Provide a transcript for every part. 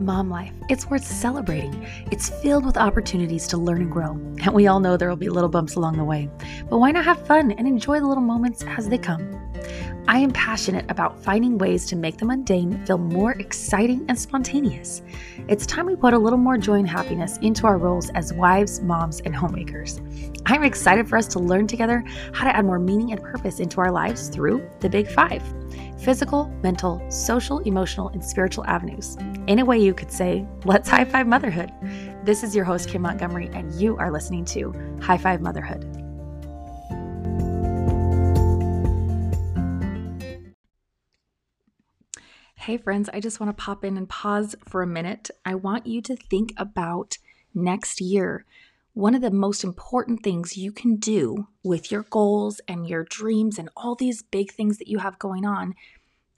Mom life, it's worth celebrating. It's filled with opportunities to learn and grow. And we all know there will be little bumps along the way. But why not have fun and enjoy the little moments as they come? I am passionate about finding ways to make the mundane feel more exciting and spontaneous. It's time we put a little more joy and happiness into our roles as wives, moms, and homemakers. I'm excited for us to learn together how to add more meaning and purpose into our lives through the Big Five physical, mental, social, emotional, and spiritual avenues. In a way, you could say, let's high five motherhood. This is your host, Kim Montgomery, and you are listening to High Five Motherhood. Hey, friends, I just want to pop in and pause for a minute. I want you to think about next year. One of the most important things you can do with your goals and your dreams and all these big things that you have going on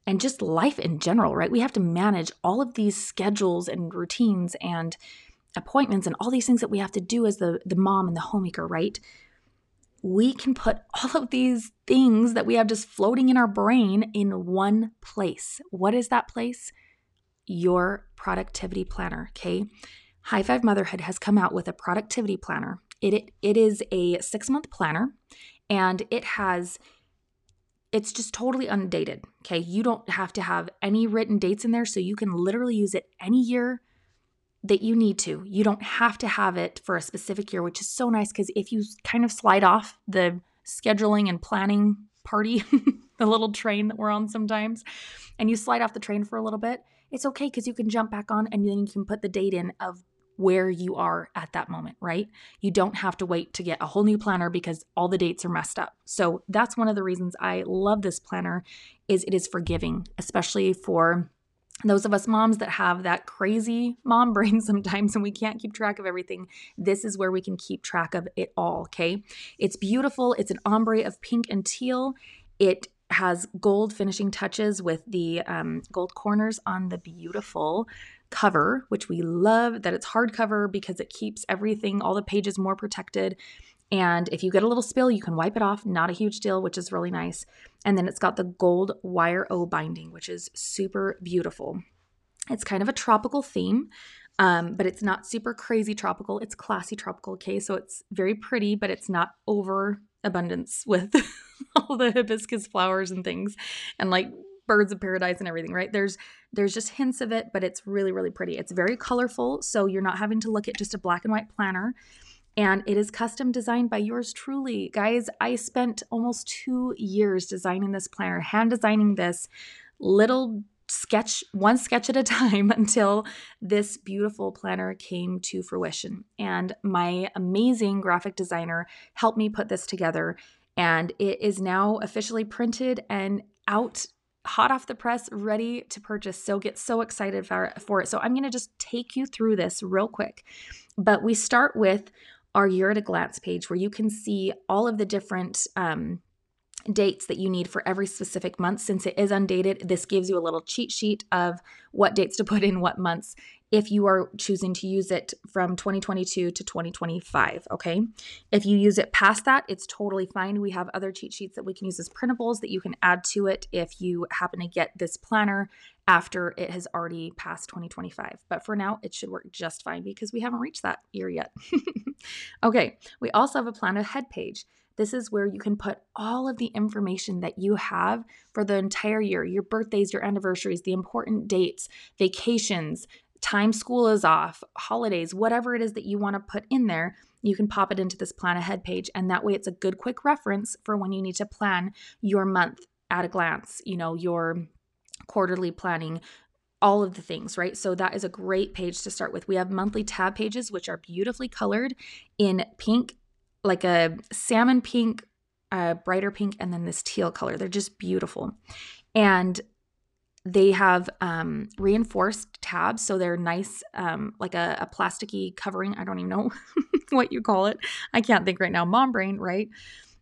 and just life in general, right? We have to manage all of these schedules and routines and appointments and all these things that we have to do as the, the mom and the homemaker, right? We can put all of these things that we have just floating in our brain in one place. What is that place? Your productivity planner, okay? High Five Motherhood has come out with a productivity planner. It, it, is a six month planner and it has it's just totally undated. Okay. You don't have to have any written dates in there. So you can literally use it any year that you need to. You don't have to have it for a specific year, which is so nice because if you kind of slide off the scheduling and planning party, the little train that we're on sometimes, and you slide off the train for a little bit, it's okay because you can jump back on and then you can put the date in of where you are at that moment, right? You don't have to wait to get a whole new planner because all the dates are messed up. So that's one of the reasons I love this planner is it is forgiving, especially for those of us moms that have that crazy mom brain sometimes and we can't keep track of everything, this is where we can keep track of it all, okay? It's beautiful. It's an ombre of pink and teal. It has gold finishing touches with the um, gold corners on the beautiful cover, which we love that it's hardcover because it keeps everything, all the pages more protected. And if you get a little spill, you can wipe it off. Not a huge deal, which is really nice. And then it's got the gold wire O binding, which is super beautiful. It's kind of a tropical theme, um, but it's not super crazy tropical. It's classy tropical, okay? So it's very pretty, but it's not over abundance with all the hibiscus flowers and things and like birds of paradise and everything, right? There's there's just hints of it, but it's really really pretty. It's very colorful, so you're not having to look at just a black and white planner. And it is custom designed by yours truly. Guys, I spent almost 2 years designing this planner, hand designing this little sketch one sketch at a time until this beautiful planner came to fruition and my amazing graphic designer helped me put this together and it is now officially printed and out hot off the press, ready to purchase. So get so excited for, for it. So I'm going to just take you through this real quick. But we start with our year at a glance page where you can see all of the different um, dates that you need for every specific month. Since it is undated, this gives you a little cheat sheet of what dates to put in what months if you are choosing to use it from 2022 to 2025. Okay. If you use it past that, it's totally fine. We have other cheat sheets that we can use as printables that you can add to it if you happen to get this planner after it has already passed 2025. But for now, it should work just fine because we haven't reached that year yet. okay. We also have a plan ahead page. This is where you can put all of the information that you have for the entire year your birthdays, your anniversaries, the important dates, vacations, time school is off, holidays, whatever it is that you want to put in there, you can pop it into this plan ahead page. And that way it's a good quick reference for when you need to plan your month at a glance, you know, your quarterly planning, all of the things, right? So that is a great page to start with. We have monthly tab pages, which are beautifully colored in pink, like a salmon pink, a brighter pink, and then this teal color. They're just beautiful. And they have um, reinforced tabs, so they're nice, um, like a, a plasticky covering. I don't even know what you call it. I can't think right now. Mom brain, right?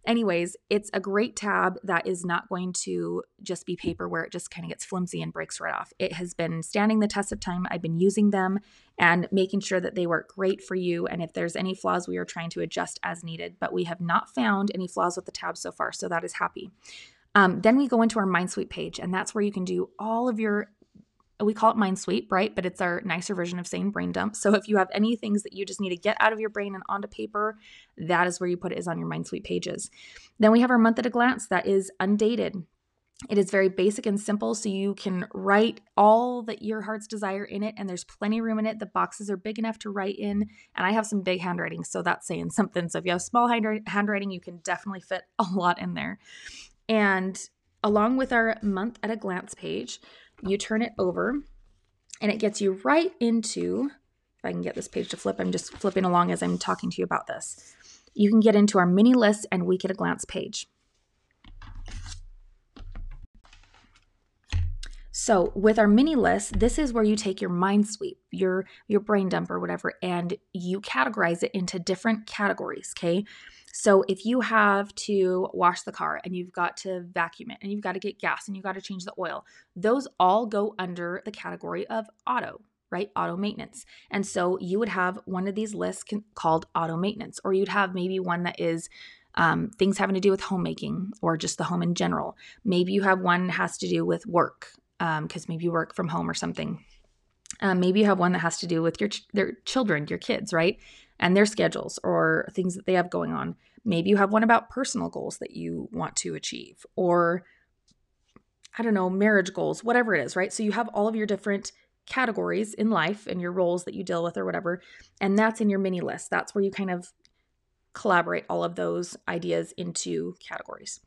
Anyways, it's a great tab that is not going to just be paper where it just kind of gets flimsy and breaks right off. It has been standing the test of time. I've been using them and making sure that they work great for you. And if there's any flaws, we are trying to adjust as needed. But we have not found any flaws with the tab so far, so that is happy. Um, then we go into our mind sweep page, and that's where you can do all of your we call it mind sweep, right? But it's our nicer version of saying brain dump. So if you have any things that you just need to get out of your brain and onto paper, that is where you put it is on your mind sweep pages. Then we have our month at a glance that is undated. It is very basic and simple, so you can write all that your heart's desire in it, and there's plenty of room in it. The boxes are big enough to write in, and I have some big handwriting, so that's saying something. So if you have small handwriting, you can definitely fit a lot in there. And along with our month at a glance page, you turn it over, and it gets you right into. If I can get this page to flip, I'm just flipping along as I'm talking to you about this. You can get into our mini list and week at a glance page. So with our mini list, this is where you take your mind sweep, your your brain dump or whatever, and you categorize it into different categories. Okay. So if you have to wash the car and you've got to vacuum it and you've got to get gas and you've got to change the oil, those all go under the category of auto, right? Auto maintenance. And so you would have one of these lists called auto maintenance, or you'd have maybe one that is um, things having to do with homemaking or just the home in general. Maybe you have one that has to do with work because um, maybe you work from home or something. Um, maybe you have one that has to do with your ch- their children, your kids, right, and their schedules or things that they have going on. Maybe you have one about personal goals that you want to achieve, or I don't know, marriage goals, whatever it is, right? So you have all of your different categories in life and your roles that you deal with or whatever, and that's in your mini list. That's where you kind of collaborate all of those ideas into categories.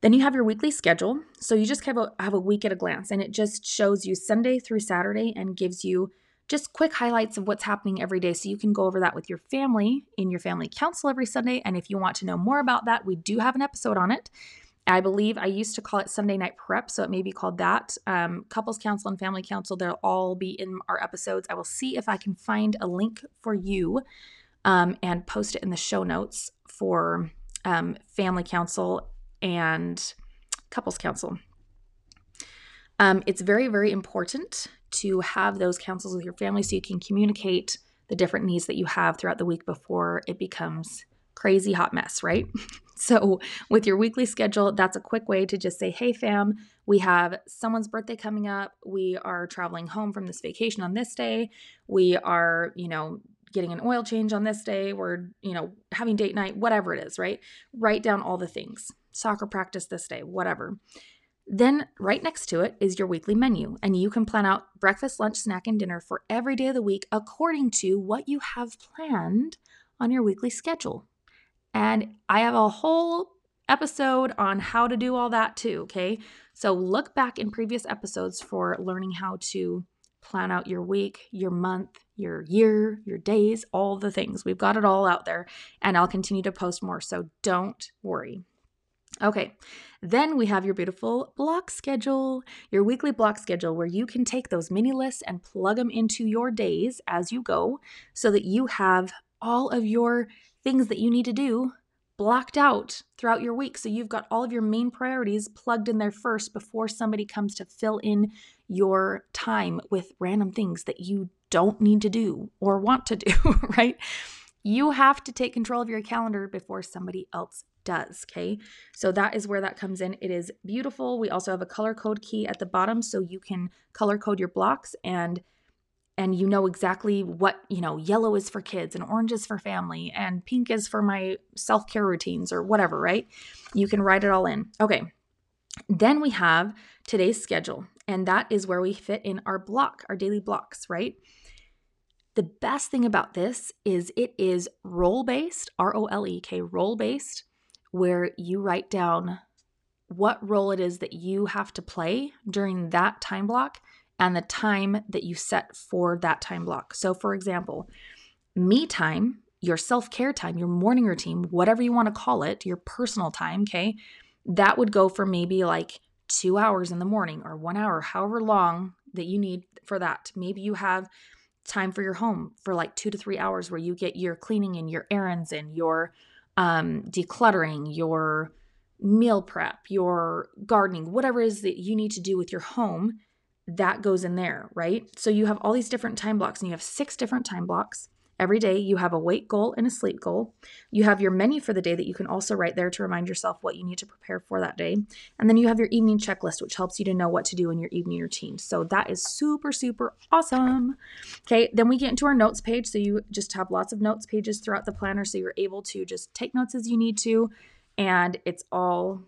Then you have your weekly schedule. So you just have a, have a week at a glance, and it just shows you Sunday through Saturday and gives you just quick highlights of what's happening every day. So you can go over that with your family in your family council every Sunday. And if you want to know more about that, we do have an episode on it. I believe I used to call it Sunday Night Prep, so it may be called that. Um, couples Council and Family Council, they'll all be in our episodes. I will see if I can find a link for you um, and post it in the show notes for um, Family Council and couples council. Um, it's very, very important to have those councils with your family so you can communicate the different needs that you have throughout the week before it becomes crazy hot mess, right? so, with your weekly schedule, that's a quick way to just say, hey, fam, we have someone's birthday coming up. We are traveling home from this vacation on this day. We are, you know, getting an oil change on this day. We're, you know, having date night, whatever it is, right? Write down all the things soccer practice this day, whatever. Then, right next to it is your weekly menu, and you can plan out breakfast, lunch, snack, and dinner for every day of the week according to what you have planned on your weekly schedule. And I have a whole episode on how to do all that too, okay? So, look back in previous episodes for learning how to plan out your week, your month, your year, your days, all the things. We've got it all out there, and I'll continue to post more. So, don't worry. Okay, then we have your beautiful block schedule, your weekly block schedule, where you can take those mini lists and plug them into your days as you go so that you have all of your things that you need to do blocked out throughout your week. So you've got all of your main priorities plugged in there first before somebody comes to fill in your time with random things that you don't need to do or want to do, right? You have to take control of your calendar before somebody else does. Okay. So that is where that comes in. It is beautiful. We also have a color code key at the bottom so you can color code your blocks and and you know exactly what, you know, yellow is for kids and orange is for family and pink is for my self-care routines or whatever, right? You can write it all in. Okay. Then we have today's schedule, and that is where we fit in our block, our daily blocks, right? The best thing about this is it is role based, R O L E K, role based where you write down what role it is that you have to play during that time block and the time that you set for that time block. So, for example, me time, your self care time, your morning routine, whatever you want to call it, your personal time, okay, that would go for maybe like two hours in the morning or one hour, however long that you need for that. Maybe you have time for your home for like two to three hours where you get your cleaning and your errands and your um, decluttering, your meal prep, your gardening, whatever it is that you need to do with your home, that goes in there, right? So you have all these different time blocks and you have six different time blocks. Every day you have a weight goal and a sleep goal. You have your menu for the day that you can also write there to remind yourself what you need to prepare for that day. And then you have your evening checklist, which helps you to know what to do in your evening routine. So that is super, super awesome. Okay, then we get into our notes page. So you just have lots of notes pages throughout the planner. So you're able to just take notes as you need to, and it's all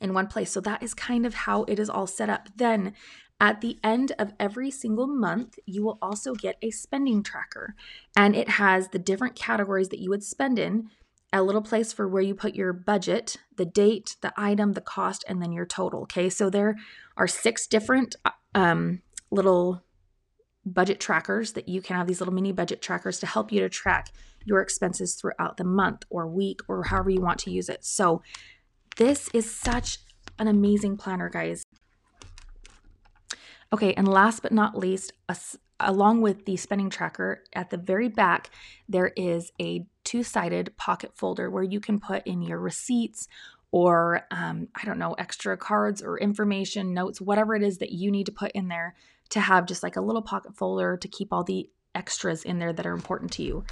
in one place. So that is kind of how it is all set up. Then at the end of every single month, you will also get a spending tracker, and it has the different categories that you would spend in, a little place for where you put your budget, the date, the item, the cost, and then your total. Okay, so there are six different um, little budget trackers that you can have these little mini budget trackers to help you to track your expenses throughout the month or week or however you want to use it. So, this is such an amazing planner, guys. Okay, and last but not least, along with the spending tracker, at the very back, there is a two sided pocket folder where you can put in your receipts or, um, I don't know, extra cards or information, notes, whatever it is that you need to put in there to have just like a little pocket folder to keep all the extras in there that are important to you.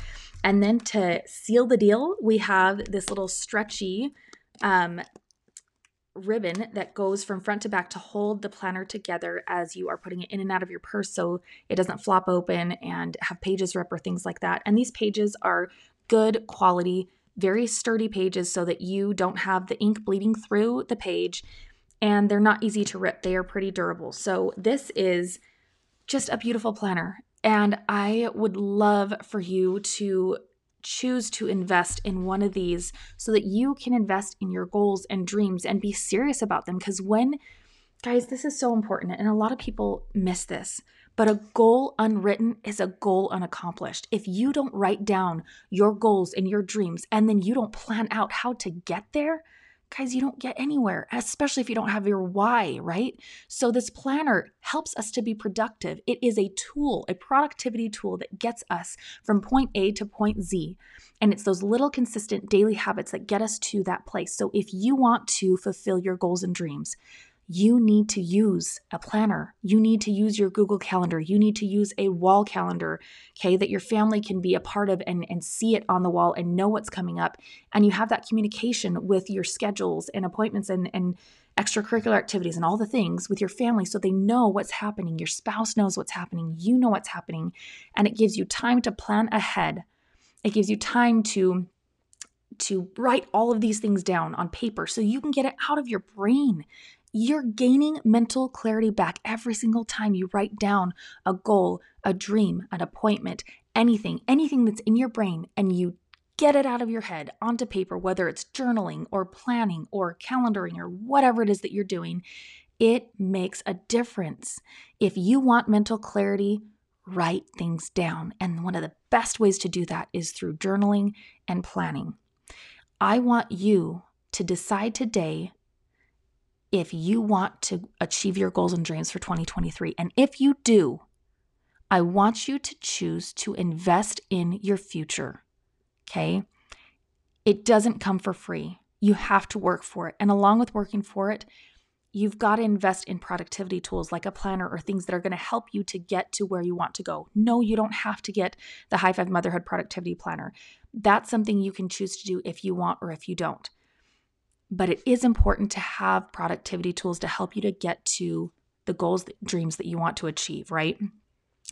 And then to seal the deal, we have this little stretchy um, ribbon that goes from front to back to hold the planner together as you are putting it in and out of your purse so it doesn't flop open and have pages rip or things like that. And these pages are good quality, very sturdy pages so that you don't have the ink bleeding through the page and they're not easy to rip. They are pretty durable. So this is just a beautiful planner. And I would love for you to choose to invest in one of these so that you can invest in your goals and dreams and be serious about them. Because when, guys, this is so important, and a lot of people miss this. But a goal unwritten is a goal unaccomplished. If you don't write down your goals and your dreams and then you don't plan out how to get there, guys, you don't get anywhere, especially if you don't have your why, right? So, this planner helps us to be productive. It is a tool, a productivity tool that gets us from point A to point Z. And it's those little consistent daily habits that get us to that place. So, if you want to fulfill your goals and dreams, you need to use a planner. You need to use your Google Calendar. You need to use a wall calendar, okay, that your family can be a part of and, and see it on the wall and know what's coming up. And you have that communication with your schedules and appointments and, and extracurricular activities and all the things with your family so they know what's happening. Your spouse knows what's happening. You know what's happening. And it gives you time to plan ahead. It gives you time to to write all of these things down on paper so you can get it out of your brain you're gaining mental clarity back every single time you write down a goal, a dream, an appointment, anything, anything that's in your brain, and you get it out of your head onto paper, whether it's journaling or planning or calendaring or whatever it is that you're doing. It makes a difference. If you want mental clarity, write things down. And one of the best ways to do that is through journaling and planning. I want you to decide today if you want to achieve your goals and dreams for 2023. And if you do, I want you to choose to invest in your future. Okay? It doesn't come for free. You have to work for it. And along with working for it, you've got to invest in productivity tools like a planner or things that are going to help you to get to where you want to go. No, you don't have to get the High Five Motherhood Productivity Planner. That's something you can choose to do if you want or if you don't but it is important to have productivity tools to help you to get to the goals, dreams that you want to achieve, right?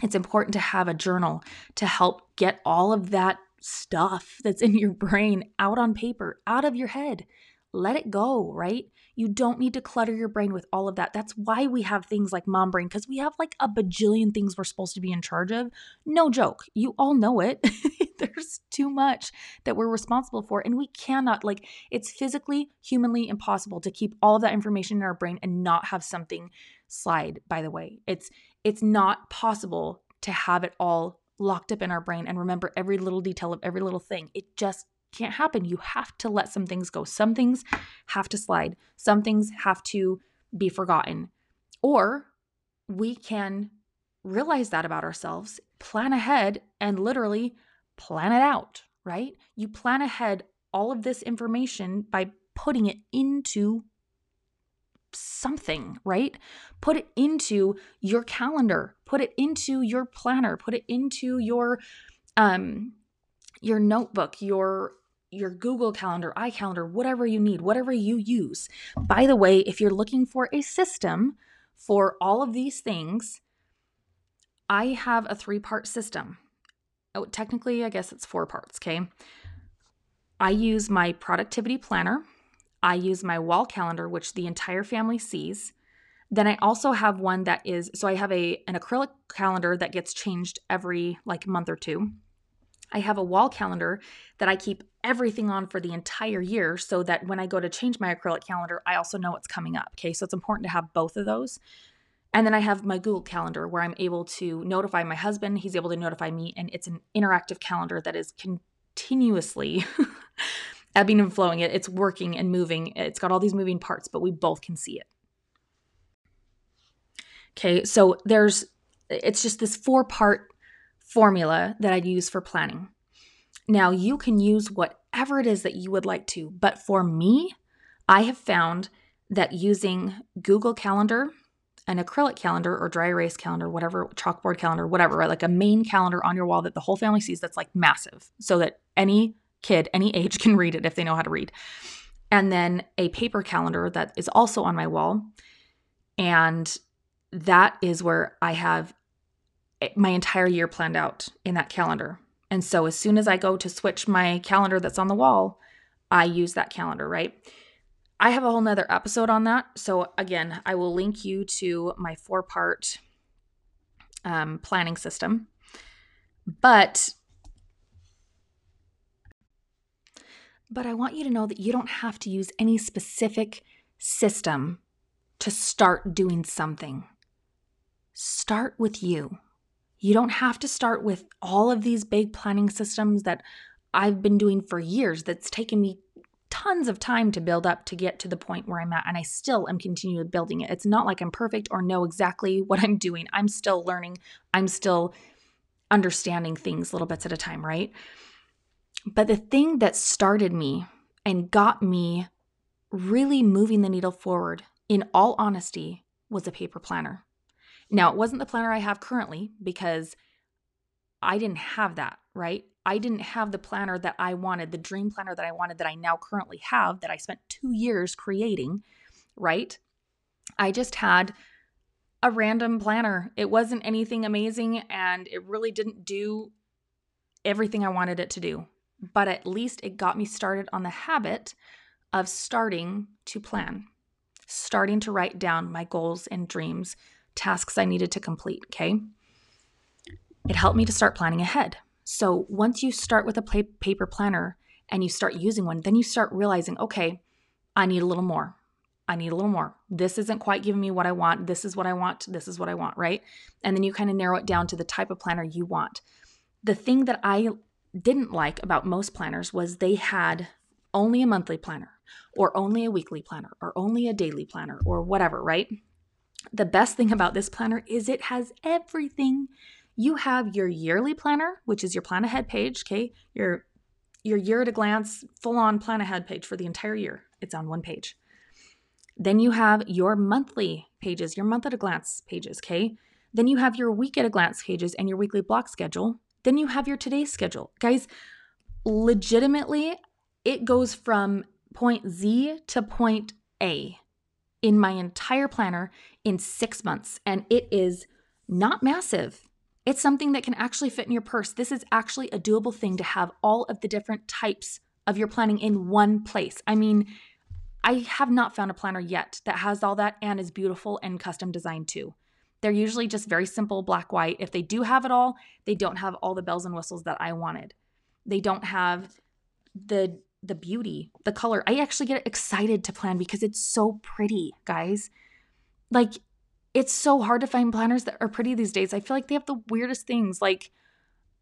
It's important to have a journal to help get all of that stuff that's in your brain out on paper, out of your head. Let it go, right? You don't need to clutter your brain with all of that. That's why we have things like mom brain, because we have like a bajillion things we're supposed to be in charge of. No joke. You all know it. There's too much that we're responsible for. And we cannot, like, it's physically, humanly impossible to keep all of that information in our brain and not have something slide, by the way. It's it's not possible to have it all locked up in our brain and remember every little detail of every little thing. It just can't happen. You have to let some things go. Some things have to slide, some things have to be forgotten. Or we can realize that about ourselves, plan ahead, and literally plan it out, right? You plan ahead all of this information by putting it into something, right? Put it into your calendar, put it into your planner, put it into your um, your notebook, your your Google Calendar, iCalendar, whatever you need, whatever you use. By the way, if you're looking for a system for all of these things, I have a three part system. Oh, technically, I guess it's four parts, okay? I use my productivity planner, I use my wall calendar, which the entire family sees. Then I also have one that is so I have a an acrylic calendar that gets changed every like month or two. I have a wall calendar that I keep everything on for the entire year so that when I go to change my acrylic calendar, I also know what's coming up. Okay, so it's important to have both of those. And then I have my Google Calendar where I'm able to notify my husband, he's able to notify me, and it's an interactive calendar that is continuously ebbing and flowing. It, it's working and moving. It's got all these moving parts, but we both can see it. Okay, so there's, it's just this four part formula that I'd use for planning. Now, you can use whatever it is that you would like to, but for me, I have found that using Google Calendar, an acrylic calendar or dry erase calendar, whatever, chalkboard calendar, whatever, right? Like a main calendar on your wall that the whole family sees that's like massive so that any kid, any age can read it if they know how to read. And then a paper calendar that is also on my wall. And that is where I have my entire year planned out in that calendar. And so as soon as I go to switch my calendar that's on the wall, I use that calendar, right? I have a whole nother episode on that. So again, I will link you to my four part um, planning system. But but I want you to know that you don't have to use any specific system to start doing something. Start with you. You don't have to start with all of these big planning systems that I've been doing for years that's taken me tons of time to build up to get to the point where I'm at and I still am continuing building it. It's not like I'm perfect or know exactly what I'm doing. I'm still learning. I'm still understanding things little bits at a time, right? But the thing that started me and got me really moving the needle forward, in all honesty, was a paper planner. Now, it wasn't the planner I have currently because I didn't have that, right? I didn't have the planner that I wanted, the dream planner that I wanted that I now currently have that I spent two years creating, right? I just had a random planner. It wasn't anything amazing and it really didn't do everything I wanted it to do. But at least it got me started on the habit of starting to plan, starting to write down my goals and dreams, tasks I needed to complete. Okay. It helped me to start planning ahead. So once you start with a paper planner and you start using one, then you start realizing, okay, I need a little more. I need a little more. This isn't quite giving me what I want. This is what I want. This is what I want, right? And then you kind of narrow it down to the type of planner you want. The thing that I didn't like about most planners was they had only a monthly planner or only a weekly planner or only a daily planner or whatever, right? The best thing about this planner is it has everything. You have your yearly planner, which is your plan ahead page, okay? Your your year at a glance full on plan ahead page for the entire year. It's on one page. Then you have your monthly pages, your month at a glance pages, okay? Then you have your week at a glance pages and your weekly block schedule. Then you have your today's schedule. Guys, legitimately, it goes from point Z to point A in my entire planner in six months. And it is not massive. It's something that can actually fit in your purse. This is actually a doable thing to have all of the different types of your planning in one place. I mean, I have not found a planner yet that has all that and is beautiful and custom designed too. They're usually just very simple black white. If they do have it all, they don't have all the bells and whistles that I wanted. They don't have the the beauty, the color. I actually get excited to plan because it's so pretty, guys. Like, it's so hard to find planners that are pretty these days. I feel like they have the weirdest things. Like,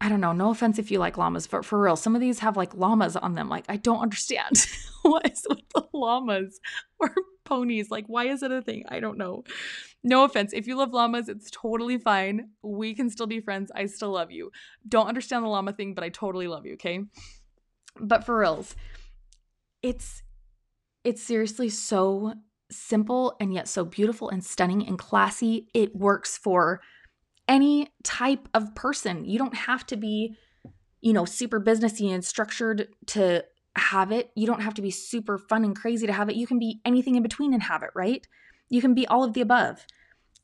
I don't know, no offense if you like llamas, but for real, some of these have like llamas on them. Like, I don't understand what is with the llamas or ponies. Like, why is it a thing? I don't know. No offense. If you love llamas, it's totally fine. We can still be friends. I still love you. Don't understand the llama thing, but I totally love you, okay? But for reals, it's it's seriously so simple and yet so beautiful and stunning and classy. It works for any type of person. You don't have to be you know, super businessy and structured to have it. You don't have to be super fun and crazy to have it. You can be anything in between and have it, right? You can be all of the above.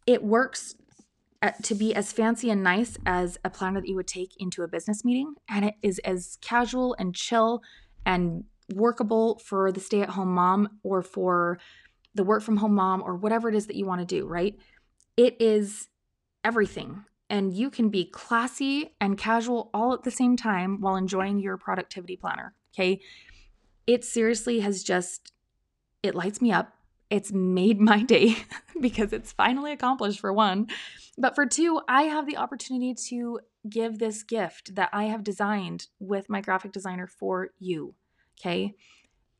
It works at, to be as fancy and nice as a planner that you would take into a business meeting, and it is as casual and chill and workable for the stay at home mom or for the work from home mom or whatever it is that you want to do, right? It is everything. And you can be classy and casual all at the same time while enjoying your productivity planner. Okay. It seriously has just, it lights me up. It's made my day because it's finally accomplished for one. But for two, I have the opportunity to give this gift that I have designed with my graphic designer for you. Okay.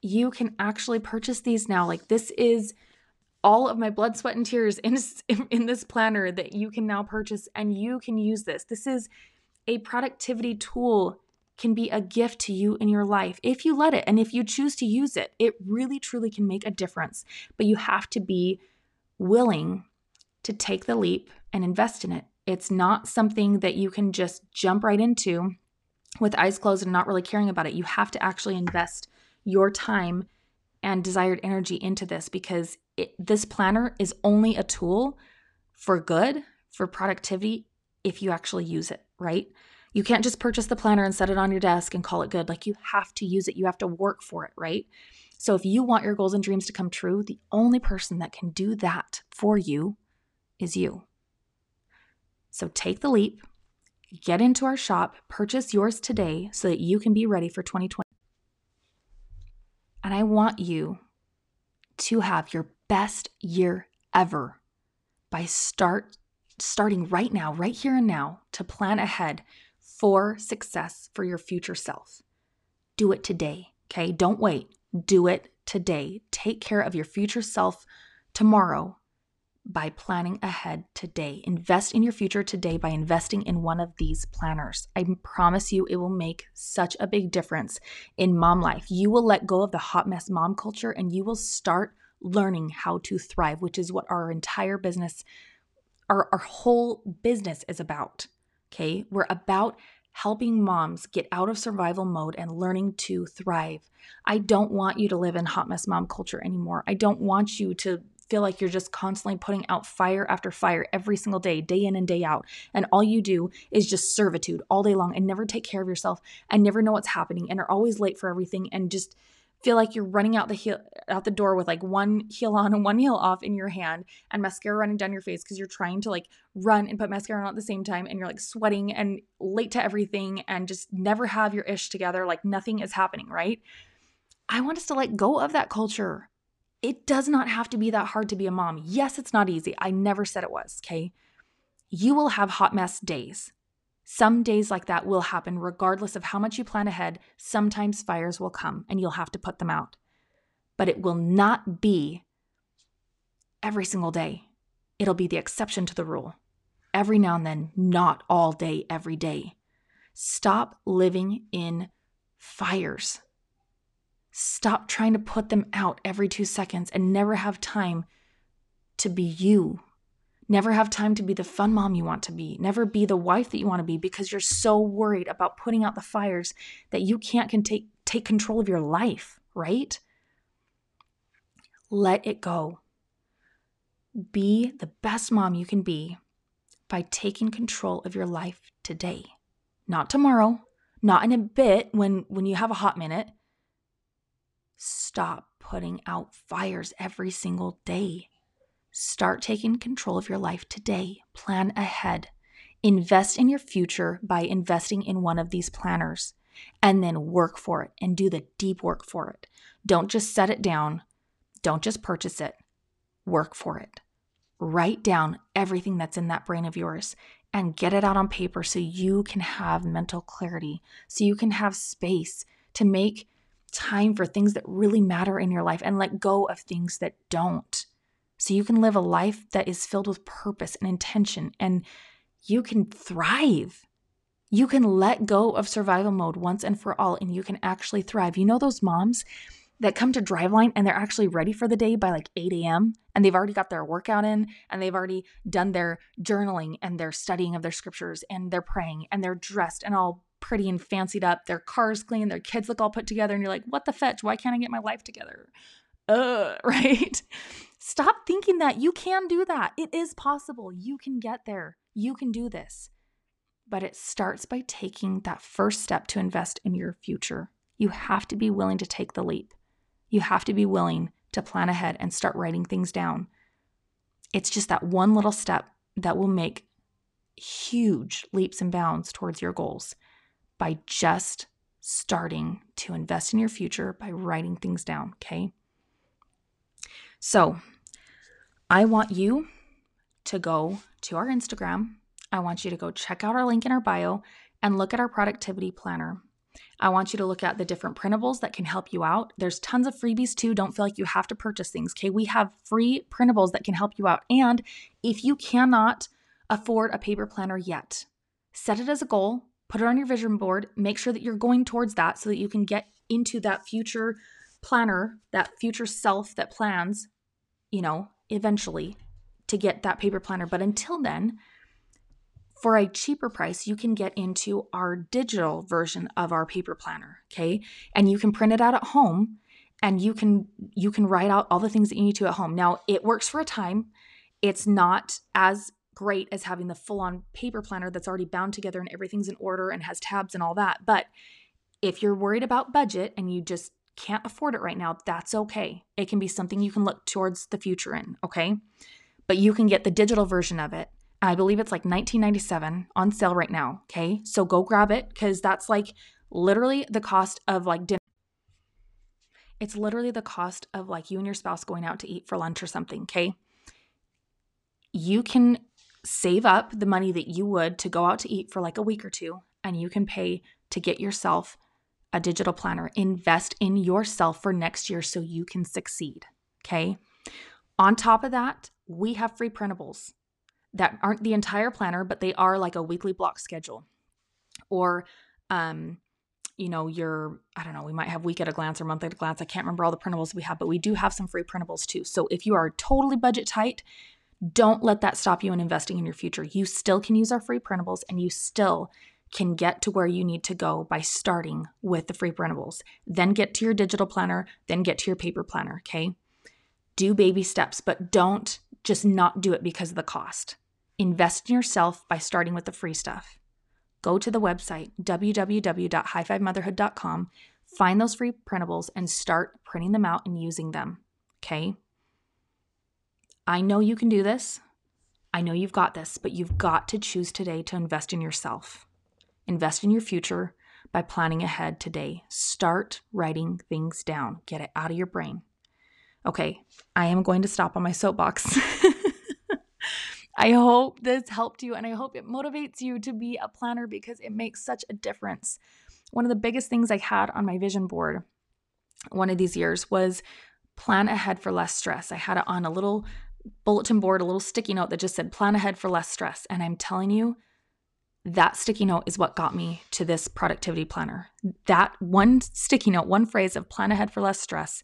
You can actually purchase these now. Like, this is all of my blood, sweat, and tears in, in this planner that you can now purchase and you can use this. This is a productivity tool can be a gift to you in your life if you let it and if you choose to use it. It really, truly can make a difference. But you have to be willing to take the leap and invest in it. It's not something that you can just jump right into with eyes closed and not really caring about it. You have to actually invest your time and desired energy into this because it, this planner is only a tool for good, for productivity, if you actually use it, right? You can't just purchase the planner and set it on your desk and call it good. Like you have to use it, you have to work for it, right? So if you want your goals and dreams to come true, the only person that can do that for you is you. So take the leap, get into our shop, purchase yours today so that you can be ready for 2020. And I want you to have your best year ever by start starting right now, right here and now to plan ahead for success for your future self. Do it today, okay? Don't wait. Do it today. Take care of your future self tomorrow by planning ahead today. Invest in your future today by investing in one of these planners. I promise you, it will make such a big difference in mom life. You will let go of the hot mess mom culture and you will start learning how to thrive, which is what our entire business, our, our whole business is about. Okay. We're about helping moms get out of survival mode and learning to thrive. I don't want you to live in hot mess mom culture anymore. I don't want you to feel like you're just constantly putting out fire after fire every single day, day in and day out. And all you do is just servitude all day long and never take care of yourself and never know what's happening and are always late for everything and just feel like you're running out the heel out the door with like one heel on and one heel off in your hand and mascara running down your face because you're trying to like run and put mascara on at the same time and you're like sweating and late to everything and just never have your ish together like nothing is happening right i want us to let go of that culture it does not have to be that hard to be a mom yes it's not easy i never said it was okay you will have hot mess days some days like that will happen regardless of how much you plan ahead. Sometimes fires will come and you'll have to put them out. But it will not be every single day. It'll be the exception to the rule. Every now and then, not all day, every day. Stop living in fires. Stop trying to put them out every two seconds and never have time to be you Never have time to be the fun mom you want to be. Never be the wife that you want to be because you're so worried about putting out the fires that you can't can take, take control of your life, right? Let it go. Be the best mom you can be by taking control of your life today. Not tomorrow, not in a bit when when you have a hot minute. Stop putting out fires every single day. Start taking control of your life today. Plan ahead. Invest in your future by investing in one of these planners and then work for it and do the deep work for it. Don't just set it down. Don't just purchase it. Work for it. Write down everything that's in that brain of yours and get it out on paper so you can have mental clarity, so you can have space to make time for things that really matter in your life and let go of things that don't so you can live a life that is filled with purpose and intention and you can thrive. You can let go of survival mode once and for all and you can actually thrive. You know those moms that come to Driveline and they're actually ready for the day by like 8 a.m. and they've already got their workout in and they've already done their journaling and their studying of their scriptures and they're praying and they're dressed and all pretty and fancied up. Their cars clean, their kids look all put together, and you're like, what the fetch? Why can't I get my life together? Uh, right? Stop thinking that you can do that. It is possible. You can get there. You can do this. But it starts by taking that first step to invest in your future. You have to be willing to take the leap. You have to be willing to plan ahead and start writing things down. It's just that one little step that will make huge leaps and bounds towards your goals by just starting to invest in your future by writing things down, okay? So, I want you to go to our Instagram. I want you to go check out our link in our bio and look at our productivity planner. I want you to look at the different printables that can help you out. There's tons of freebies too. Don't feel like you have to purchase things. Okay. We have free printables that can help you out. And if you cannot afford a paper planner yet, set it as a goal, put it on your vision board, make sure that you're going towards that so that you can get into that future planner, that future self that plans, you know, eventually to get that paper planner. But until then, for a cheaper price, you can get into our digital version of our paper planner, okay? And you can print it out at home and you can you can write out all the things that you need to at home. Now, it works for a time. It's not as great as having the full-on paper planner that's already bound together and everything's in order and has tabs and all that. But if you're worried about budget and you just can't afford it right now, that's okay. It can be something you can look towards the future in, okay? But you can get the digital version of it I believe it's like 1997 on sale right now. Okay. So go grab it because that's like literally the cost of like dinner. It's literally the cost of like you and your spouse going out to eat for lunch or something. Okay. You can save up the money that you would to go out to eat for like a week or two, and you can pay to get yourself a digital planner. Invest in yourself for next year so you can succeed. Okay. On top of that, we have free printables that aren't the entire planner, but they are like a weekly block schedule. Or, um, you know, your, I don't know, we might have week at a glance or month at a glance. I can't remember all the printables we have, but we do have some free printables too. So if you are totally budget tight, don't let that stop you in investing in your future. You still can use our free printables and you still can get to where you need to go by starting with the free printables. Then get to your digital planner, then get to your paper planner, okay? Do baby steps, but don't just not do it because of the cost. Invest in yourself by starting with the free stuff. Go to the website www.high5motherhood.com, find those free printables, and start printing them out and using them. Okay? I know you can do this. I know you've got this, but you've got to choose today to invest in yourself. Invest in your future by planning ahead today. Start writing things down, get it out of your brain. Okay, I am going to stop on my soapbox. I hope this helped you and I hope it motivates you to be a planner because it makes such a difference. One of the biggest things I had on my vision board one of these years was plan ahead for less stress. I had it on a little bulletin board, a little sticky note that just said plan ahead for less stress. And I'm telling you, that sticky note is what got me to this productivity planner. That one sticky note, one phrase of plan ahead for less stress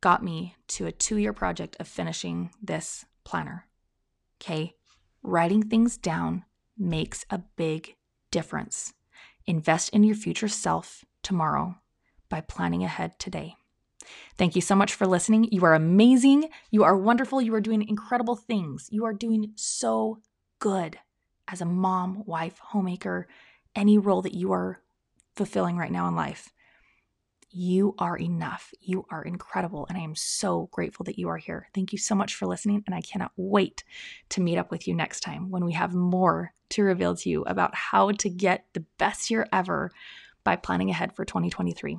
got me to a two year project of finishing this planner. Okay. Writing things down makes a big difference. Invest in your future self tomorrow by planning ahead today. Thank you so much for listening. You are amazing. You are wonderful. You are doing incredible things. You are doing so good as a mom, wife, homemaker, any role that you are fulfilling right now in life. You are enough. You are incredible. And I am so grateful that you are here. Thank you so much for listening. And I cannot wait to meet up with you next time when we have more to reveal to you about how to get the best year ever by planning ahead for 2023.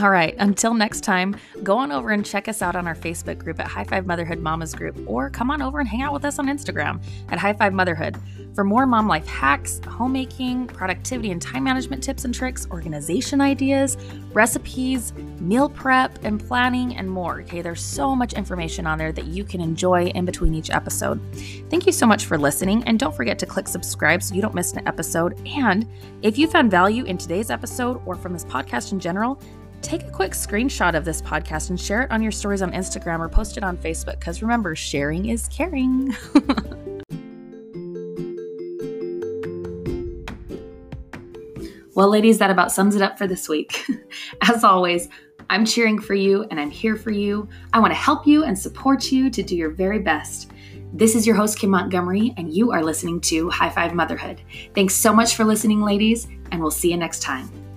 All right, until next time, go on over and check us out on our Facebook group at High Five Motherhood Mamas Group, or come on over and hang out with us on Instagram at High Five Motherhood for more mom life hacks, homemaking, productivity and time management tips and tricks, organization ideas, recipes, meal prep and planning, and more. Okay, there's so much information on there that you can enjoy in between each episode. Thank you so much for listening, and don't forget to click subscribe so you don't miss an episode. And if you found value in today's episode or from this podcast in general, take a quick screenshot of this podcast and share it on your stories on Instagram or post it on Facebook because remember, sharing is caring. well, ladies, that about sums it up for this week. As always, I'm cheering for you and I'm here for you. I want to help you and support you to do your very best. This is your host, Kim Montgomery, and you are listening to High Five Motherhood. Thanks so much for listening, ladies, and we'll see you next time.